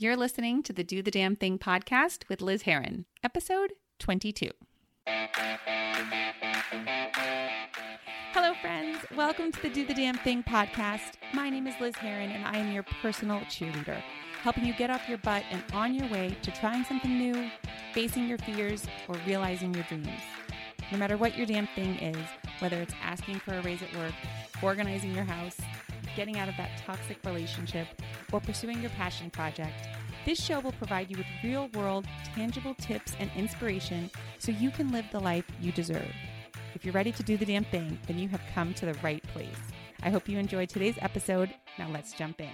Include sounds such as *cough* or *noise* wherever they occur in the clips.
You're listening to the Do the Damn Thing podcast with Liz Heron, episode 22. Hello, friends. Welcome to the Do the Damn Thing podcast. My name is Liz Heron, and I am your personal cheerleader, helping you get off your butt and on your way to trying something new, facing your fears, or realizing your dreams. No matter what your damn thing is, whether it's asking for a raise at work, organizing your house, getting out of that toxic relationship, or pursuing your passion project, this show will provide you with real world, tangible tips and inspiration so you can live the life you deserve. If you're ready to do the damn thing, then you have come to the right place. I hope you enjoyed today's episode. Now let's jump in.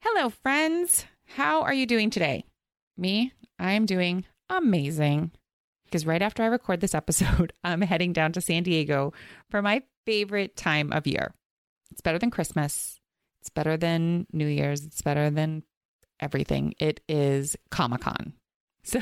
Hello, friends. How are you doing today? Me, I am doing amazing. Because right after I record this episode, *laughs* I'm heading down to San Diego for my favorite time of year. It's better than Christmas. It's better than New Year's. It's better than everything. It is Comic Con. *laughs* So,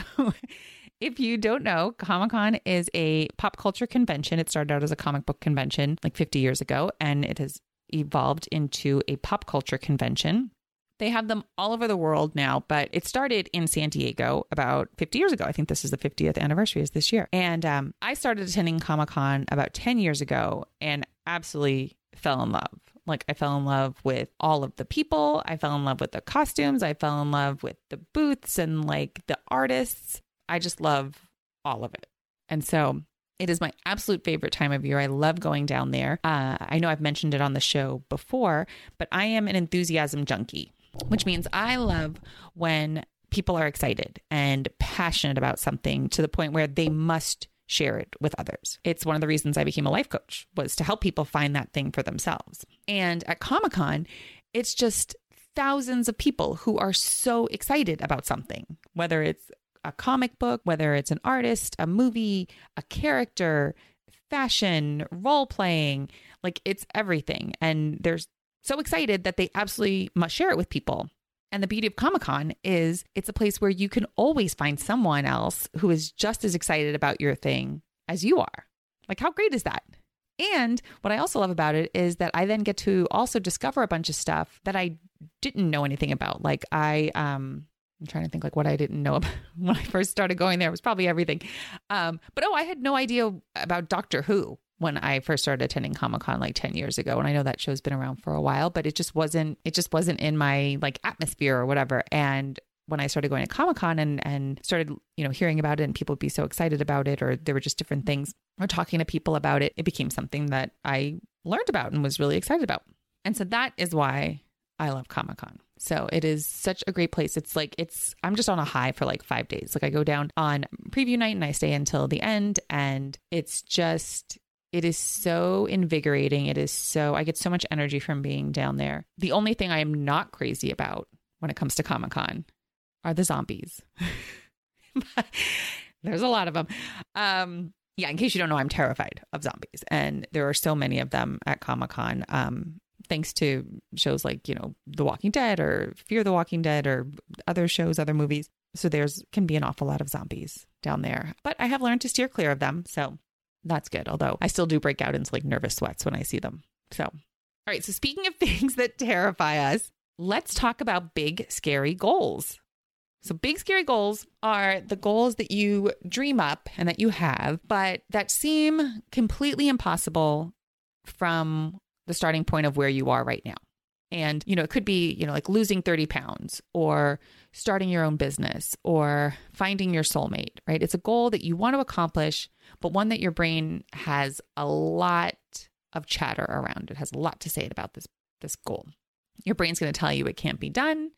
if you don't know, Comic Con is a pop culture convention. It started out as a comic book convention like 50 years ago, and it has evolved into a pop culture convention. They have them all over the world now, but it started in San Diego about 50 years ago. I think this is the 50th anniversary is this year. And um, I started attending Comic Con about 10 years ago and absolutely fell in love. Like I fell in love with all of the people. I fell in love with the costumes. I fell in love with the booths and like the artists. I just love all of it. And so it is my absolute favorite time of year. I love going down there. Uh, I know I've mentioned it on the show before, but I am an enthusiasm junkie, which means I love when people are excited and passionate about something to the point where they must share it with others. It's one of the reasons I became a life coach was to help people find that thing for themselves. And at Comic-Con, it's just thousands of people who are so excited about something, whether it's a comic book, whether it's an artist, a movie, a character, fashion, role playing, like it's everything. And they're so excited that they absolutely must share it with people. And the beauty of Comic Con is it's a place where you can always find someone else who is just as excited about your thing as you are. Like, how great is that? And what I also love about it is that I then get to also discover a bunch of stuff that I didn't know anything about. Like, I, um, I'm trying to think like what I didn't know *laughs* about when I first started going there it was probably everything. Um, but oh, I had no idea about Doctor Who when I first started attending Comic Con like 10 years ago. And I know that show's been around for a while, but it just wasn't, it just wasn't in my like atmosphere or whatever. And when I started going to Comic Con and, and started, you know, hearing about it and people would be so excited about it, or there were just different things or talking to people about it, it became something that I learned about and was really excited about. And so that is why I love Comic Con. So it is such a great place. It's like, it's, I'm just on a high for like five days. Like I go down on preview night and I stay until the end. And it's just, it is so invigorating. It is so, I get so much energy from being down there. The only thing I am not crazy about when it comes to Comic Con are the zombies. *laughs* There's a lot of them. Um, yeah, in case you don't know, I'm terrified of zombies. And there are so many of them at Comic Con. Um, thanks to shows like, you know, The Walking Dead or Fear the Walking Dead or other shows, other movies. So there's can be an awful lot of zombies down there. But I have learned to steer clear of them. So that's good. Although I still do break out into like nervous sweats when I see them. So, all right. So, speaking of *laughs* things that terrify us, let's talk about big, scary goals. So, big, scary goals are the goals that you dream up and that you have, but that seem completely impossible from the starting point of where you are right now. And, you know, it could be, you know, like losing 30 pounds or starting your own business or finding your soulmate, right? It's a goal that you want to accomplish, but one that your brain has a lot of chatter around. It has a lot to say about this this goal. Your brain's going to tell you it can't be done.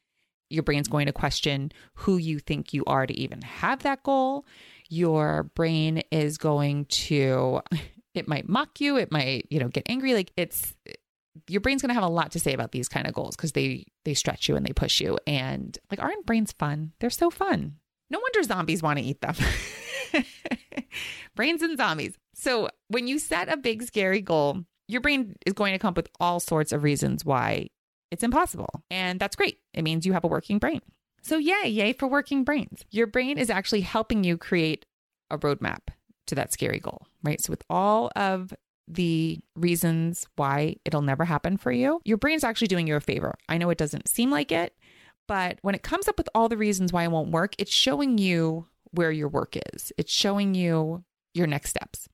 Your brain's going to question who you think you are to even have that goal. Your brain is going to *laughs* it might mock you, it might, you know, get angry like it's your brain's going to have a lot to say about these kind of goals because they they stretch you and they push you. And like aren't brains fun? They're so fun. No wonder zombies want to eat them. *laughs* Brains and zombies. So when you set a big scary goal your brain is going to come up with all sorts of reasons why it's impossible. And that's great. It means you have a working brain. So yay yay for working brains. Your brain is actually helping you create a roadmap to that scary goal right? So with all of the reasons why it'll never happen for you, your brain's actually doing you a favor. I know it doesn't seem like it, But when it comes up with all the reasons why it won't work, it's showing you where your work is. It's showing you your next steps.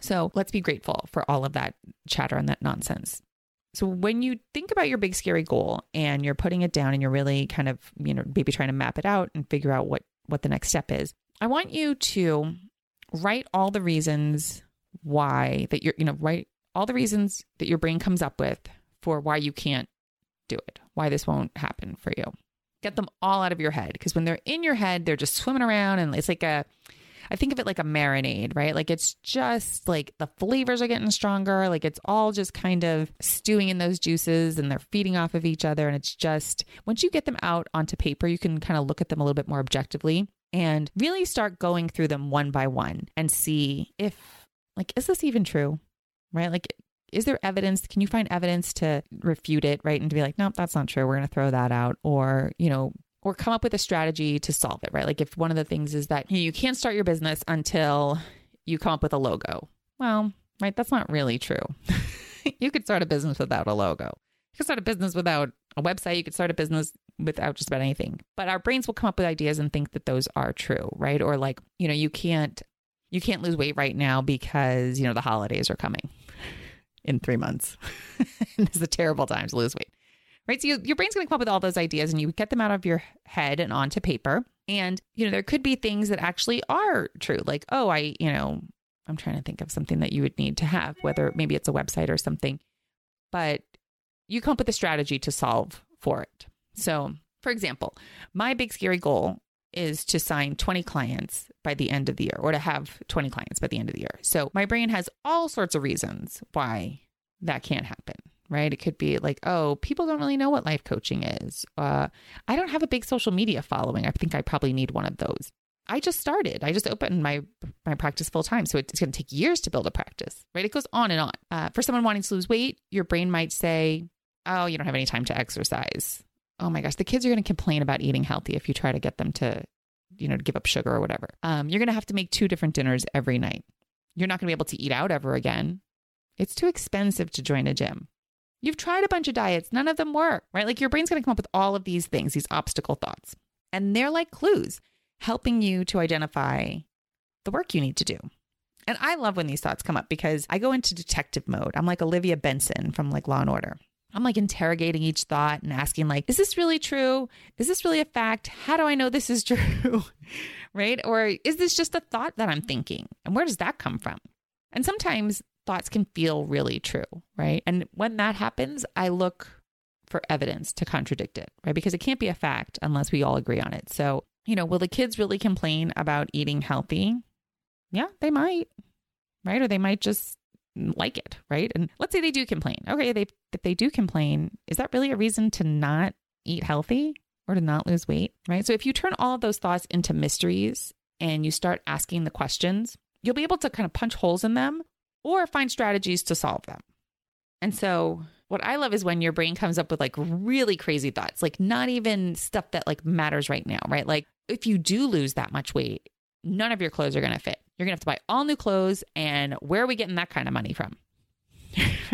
So let's be grateful for all of that chatter and that nonsense. So when you think about your big scary goal and you're putting it down and you're really kind of, you know, maybe trying to map it out and figure out what what the next step is, I want you to write all the reasons why that you're, you know, write all the reasons that your brain comes up with for why you can't do it, why this won't happen for you. Get them all out of your head because when they're in your head, they're just swimming around and it's like a I think of it like a marinade, right? Like it's just like the flavors are getting stronger. Like it's all just kind of stewing in those juices and they're feeding off of each other. And it's just, once you get them out onto paper, you can kind of look at them a little bit more objectively and really start going through them one by one and see if, like, is this even true? Right? Like, is there evidence? Can you find evidence to refute it, right? And to be like, nope, that's not true. We're going to throw that out. Or, you know, or come up with a strategy to solve it, right? Like if one of the things is that you can't start your business until you come up with a logo. Well, right, that's not really true. *laughs* you could start a business without a logo. You could start a business without a website. You could start a business without just about anything. But our brains will come up with ideas and think that those are true, right? Or like, you know, you can't you can't lose weight right now because, you know, the holidays are coming in 3 months. *laughs* it's a terrible time to lose weight right? So you, your brain's going to come up with all those ideas and you get them out of your head and onto paper. And, you know, there could be things that actually are true. Like, oh, I, you know, I'm trying to think of something that you would need to have, whether maybe it's a website or something. But you come up with a strategy to solve for it. So, for example, my big scary goal is to sign 20 clients by the end of the year or to have 20 clients by the end of the year. So, my brain has all sorts of reasons why that can't happen right? It could be like, oh, people don't really know what life coaching is. Uh, I don't have a big social media following. I think I probably need one of those. I just started. I just opened my my practice full time, so it's going to take years to build a practice, right? It goes on and on. Uh, for someone wanting to lose weight, your brain might say, "Oh, you don't have any time to exercise." Oh my gosh, the kids are going to complain about eating healthy if you try to get them to, you know, give up sugar or whatever. Um, you're going to have to make two different dinners every night. You're not going to be able to eat out ever again. It's too expensive to join a gym. You've tried a bunch of diets, none of them work, right? Like your brain's going to come up with all of these things, these obstacle thoughts. And they're like clues, helping you to identify the work you need to do. And I love when these thoughts come up because I go into detective mode. I'm like Olivia Benson from like Law and Order. I'm like interrogating each thought and asking like, is this really true? Is this really a fact? How do I know this is *laughs* true? right? Or is this just a thought that I'm thinking? And where does that come from? And sometimes thoughts can feel really true, right? And when that happens, I look for evidence to contradict it, right? Because it can't be a fact unless we all agree on it. So, you know, will the kids really complain about eating healthy? Yeah, they might, right? Or they might just like it, right? And let's say they do complain. Okay, they if they do complain, is that really a reason to not eat healthy or to not lose weight, right? So if you turn all of those thoughts into mysteries and you start asking the questions, you'll be able to kind of punch holes in them or find strategies to solve them. And so what I love is when your brain comes up with like really crazy thoughts, like not even stuff that like matters right now, right? Like if you do lose that much weight, none of your clothes are going to fit. You're going to have to buy all new clothes and where are we getting that kind of money from? *laughs*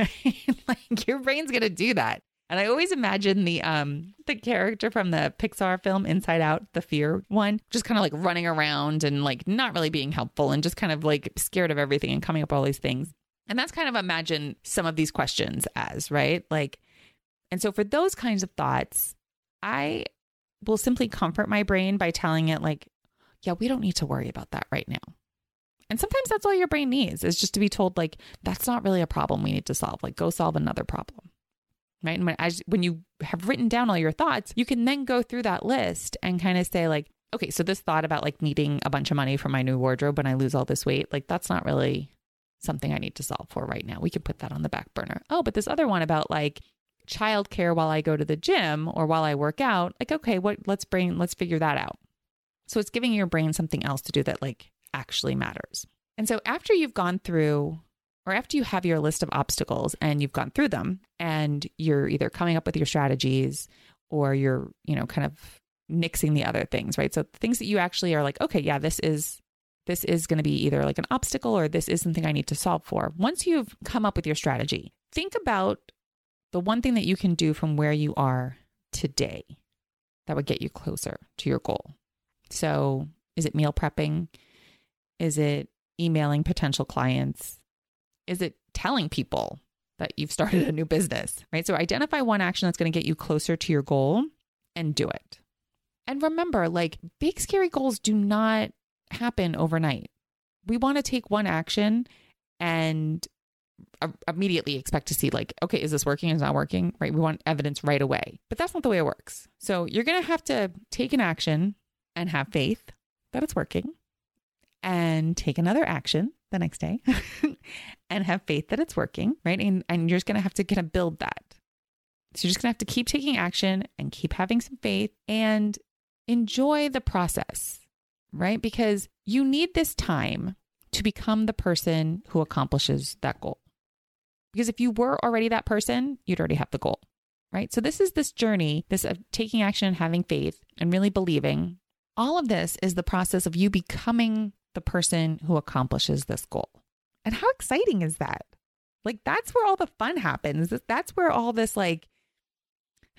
like your brain's going to do that. And I always imagine the um the character from the Pixar film Inside Out, the fear one, just kind of like running around and like not really being helpful and just kind of like scared of everything and coming up with all these things. And that's kind of imagine some of these questions as, right? Like and so for those kinds of thoughts, I will simply comfort my brain by telling it like, yeah, we don't need to worry about that right now. And sometimes that's all your brain needs is just to be told like that's not really a problem we need to solve. Like go solve another problem right? And when, as, when you have written down all your thoughts, you can then go through that list and kind of say, like, okay, so this thought about like needing a bunch of money for my new wardrobe when I lose all this weight, like, that's not really something I need to solve for right now. We could put that on the back burner. Oh, but this other one about like childcare while I go to the gym or while I work out, like, okay, what, let's brain, let's figure that out. So it's giving your brain something else to do that like actually matters. And so after you've gone through or after you have your list of obstacles and you've gone through them and you're either coming up with your strategies or you're, you know, kind of nixing the other things, right? So things that you actually are like, okay, yeah, this is this is going to be either like an obstacle or this is something I need to solve for. Once you've come up with your strategy, think about the one thing that you can do from where you are today that would get you closer to your goal. So, is it meal prepping? Is it emailing potential clients? Is it telling people that you've started a new business, right? So, identify one action that's going to get you closer to your goal and do it. And remember, like big, scary goals do not happen overnight. We want to take one action and immediately expect to see like okay is this working is not working right we want evidence right away but that's not the way it works so you're going to have to take an action and have faith that it's working and take another action the next day *laughs* and have faith that it's working, right? And, and you're just going to have to kind of build that. So you're just going to have to keep taking action and keep having some faith and enjoy the process, right? Because you need this time to become the person who accomplishes that goal. Because if you were already that person, you'd already have the goal, right? So this is this journey, this of taking action and having faith and really believing. All of this is the process of you becoming the person who accomplishes this goal. And how exciting is that? Like that's where all the fun happens. That's where all this like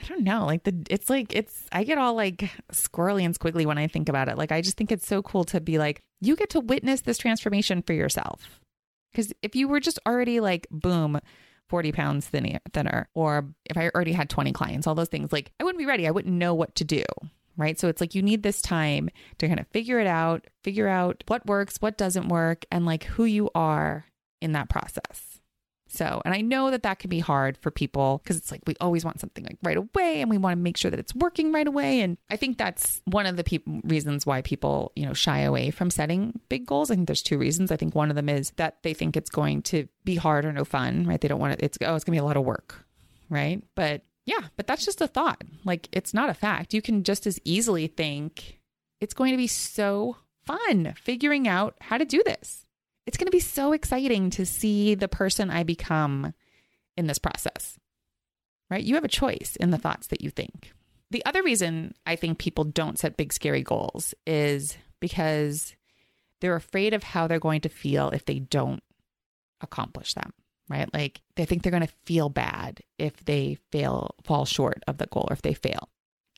I don't know, like the it's like it's I get all like squirrely and squiggly when I think about it. Like I just think it's so cool to be like you get to witness this transformation for yourself. Cuz if you were just already like boom 40 pounds thinner, thinner or if I already had 20 clients, all those things, like I wouldn't be ready. I wouldn't know what to do right? So it's like you need this time to kind of figure it out, figure out what works, what doesn't work, and like who you are in that process. So, and I know that that can be hard for people because it's like we always want something like right away and we want to make sure that it's working right away. And I think that's one of the pe- reasons why people, you know, shy away from setting big goals. I think there's two reasons. I think one of them is that they think it's going to be hard or no fun, right? They don't want it, it's, oh, it's going to be a lot of work, right? But yeah, but that's just a thought. Like it's not a fact. You can just as easily think it's going to be so fun figuring out how to do this. It's going to be so exciting to see the person I become in this process. Right? You have a choice in the thoughts that you think. The other reason I think people don't set big, scary goals is because they're afraid of how they're going to feel if they don't accomplish them right? Like they think they're going to feel bad if they fail, fall short of the goal or if they fail.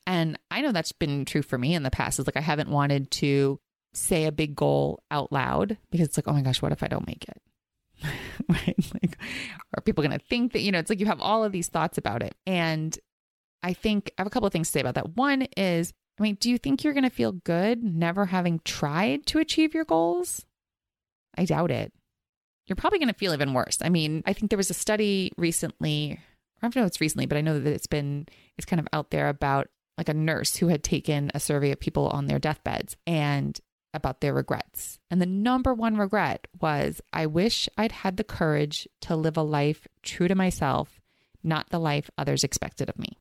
And I know that's been true for me in the past. Is like I haven't wanted to say a big goal out loud because it's like, oh my gosh, what if I don't make it? *laughs* right? Like, are people going to think that, you know, it's like you have all of these thoughts about it. And I think I have a couple of things to say about that. One is, I mean, do you think you're going to feel good never having tried to achieve your goals? I doubt it you're probably going to feel even worse. I mean, I think there was a study recently, I don't know if it's recently, but I know that it's been, it's kind of out there about like a nurse who had taken a survey of people on their deathbeds and about their regrets. And the number one regret was I wish I'd had the courage to live a life true to myself, not the life others expected of me.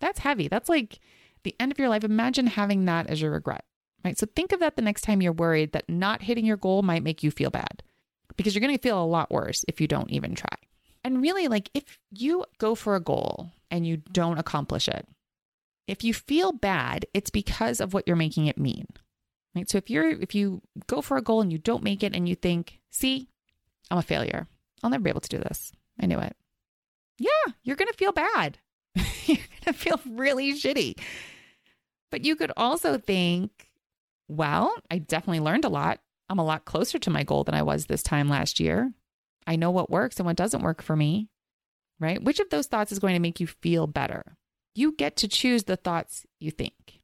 That's heavy. That's like the end of your life. Imagine having that as your regret, right? So think of that the next time you're worried that not hitting your goal might make you feel bad because you're going to feel a lot worse if you don't even try. And really, like if you go for a goal and you don't accomplish it, if you feel bad, it's because of what you're making it mean. Right? So if you're if you go for a goal and you don't make it and you think, "See, I'm a failure. I'll never be able to do this." I knew it. Yeah, you're going to feel bad. *laughs* you're going to feel really shitty. But you could also think, "Well, I definitely learned a lot. I'm a lot closer to my goal than I was this time last year. I know what works and what doesn't work for me, right? Which of those thoughts is going to make you feel better? You get to choose the thoughts you think.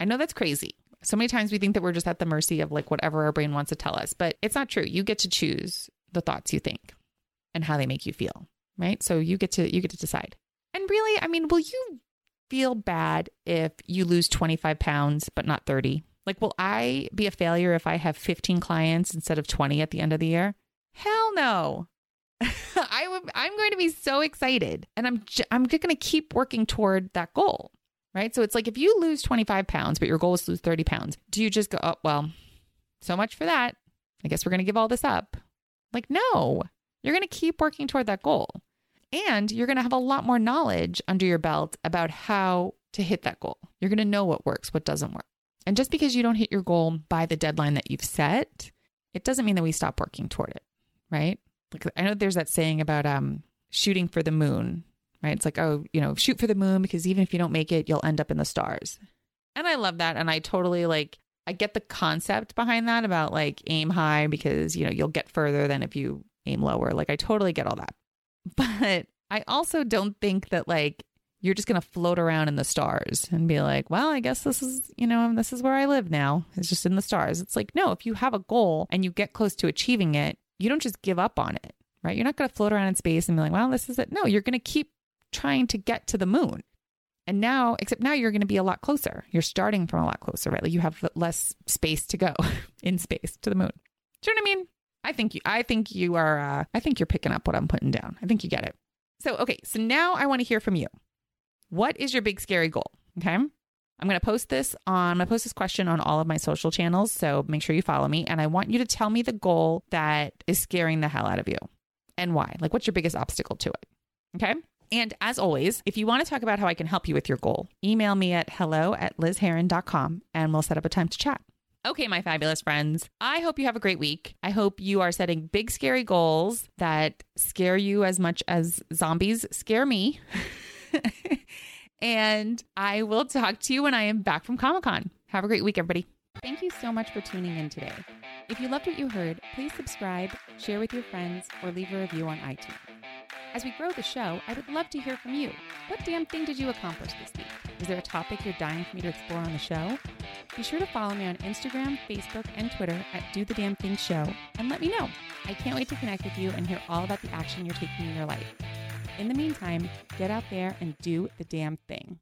I know that's crazy. So many times we think that we're just at the mercy of like whatever our brain wants to tell us, but it's not true. You get to choose the thoughts you think and how they make you feel, right? So you get to you get to decide. And really, I mean, will you feel bad if you lose 25 pounds but not 30? Like, will I be a failure if I have 15 clients instead of 20 at the end of the year? Hell no. *laughs* I w- I'm going to be so excited and I'm, I'm just going to keep working toward that goal. Right. So it's like if you lose 25 pounds, but your goal is to lose 30 pounds, do you just go, oh, well, so much for that. I guess we're going to give all this up. Like, no, you're going to keep working toward that goal. And you're going to have a lot more knowledge under your belt about how to hit that goal. You're going to know what works, what doesn't work. And just because you don't hit your goal by the deadline that you've set, it doesn't mean that we stop working toward it, right? Like I know there's that saying about um shooting for the moon, right? It's like, oh, you know, shoot for the moon because even if you don't make it, you'll end up in the stars. And I love that. And I totally like, I get the concept behind that about like aim high because, you know, you'll get further than if you aim lower. Like, I totally get all that. *laughs* But I also don't think that like you're just going to float around in the stars and be like, well, I guess this is, you know, this is where I live now. It's just in the stars. It's like, no, if you have a goal and you get close to achieving it, you don't just give up on it, right? You're not going to float around in space and be like, well, this is it. No, you're going to keep trying to get to the moon. And now, except now you're going to be a lot closer. You're starting from a lot closer, right? Like you have less space to go *laughs* in space to the moon. Do you know what I mean? I think you, I think you are, uh, I think you're picking up what I'm putting down. I think you get it. So, okay. So now I want to hear from you. What is your big scary goal? Okay. I'm going to post this on, I'm going to post this question on all of my social channels. So make sure you follow me. And I want you to tell me the goal that is scaring the hell out of you and why. Like, what's your biggest obstacle to it? Okay. And as always, if you want to talk about how I can help you with your goal, email me at hello at lizherron.com and we'll set up a time to chat. Okay, my fabulous friends, I hope you have a great week. I hope you are setting big, scary goals that scare you as much as zombies scare me. *laughs* *laughs* and I will talk to you when I am back from Comic Con. Have a great week, everybody. Thank you so much for tuning in today. If you loved what you heard, please subscribe, share with your friends, or leave a review on iTunes. As we grow the show, I would love to hear from you. What damn thing did you accomplish this week? Is there a topic you're dying for me to explore on the show? Be sure to follow me on Instagram, Facebook, and Twitter at Do the Damn Thing Show and let me know. I can't wait to connect with you and hear all about the action you're taking in your life. In the meantime, get out there and do the damn thing.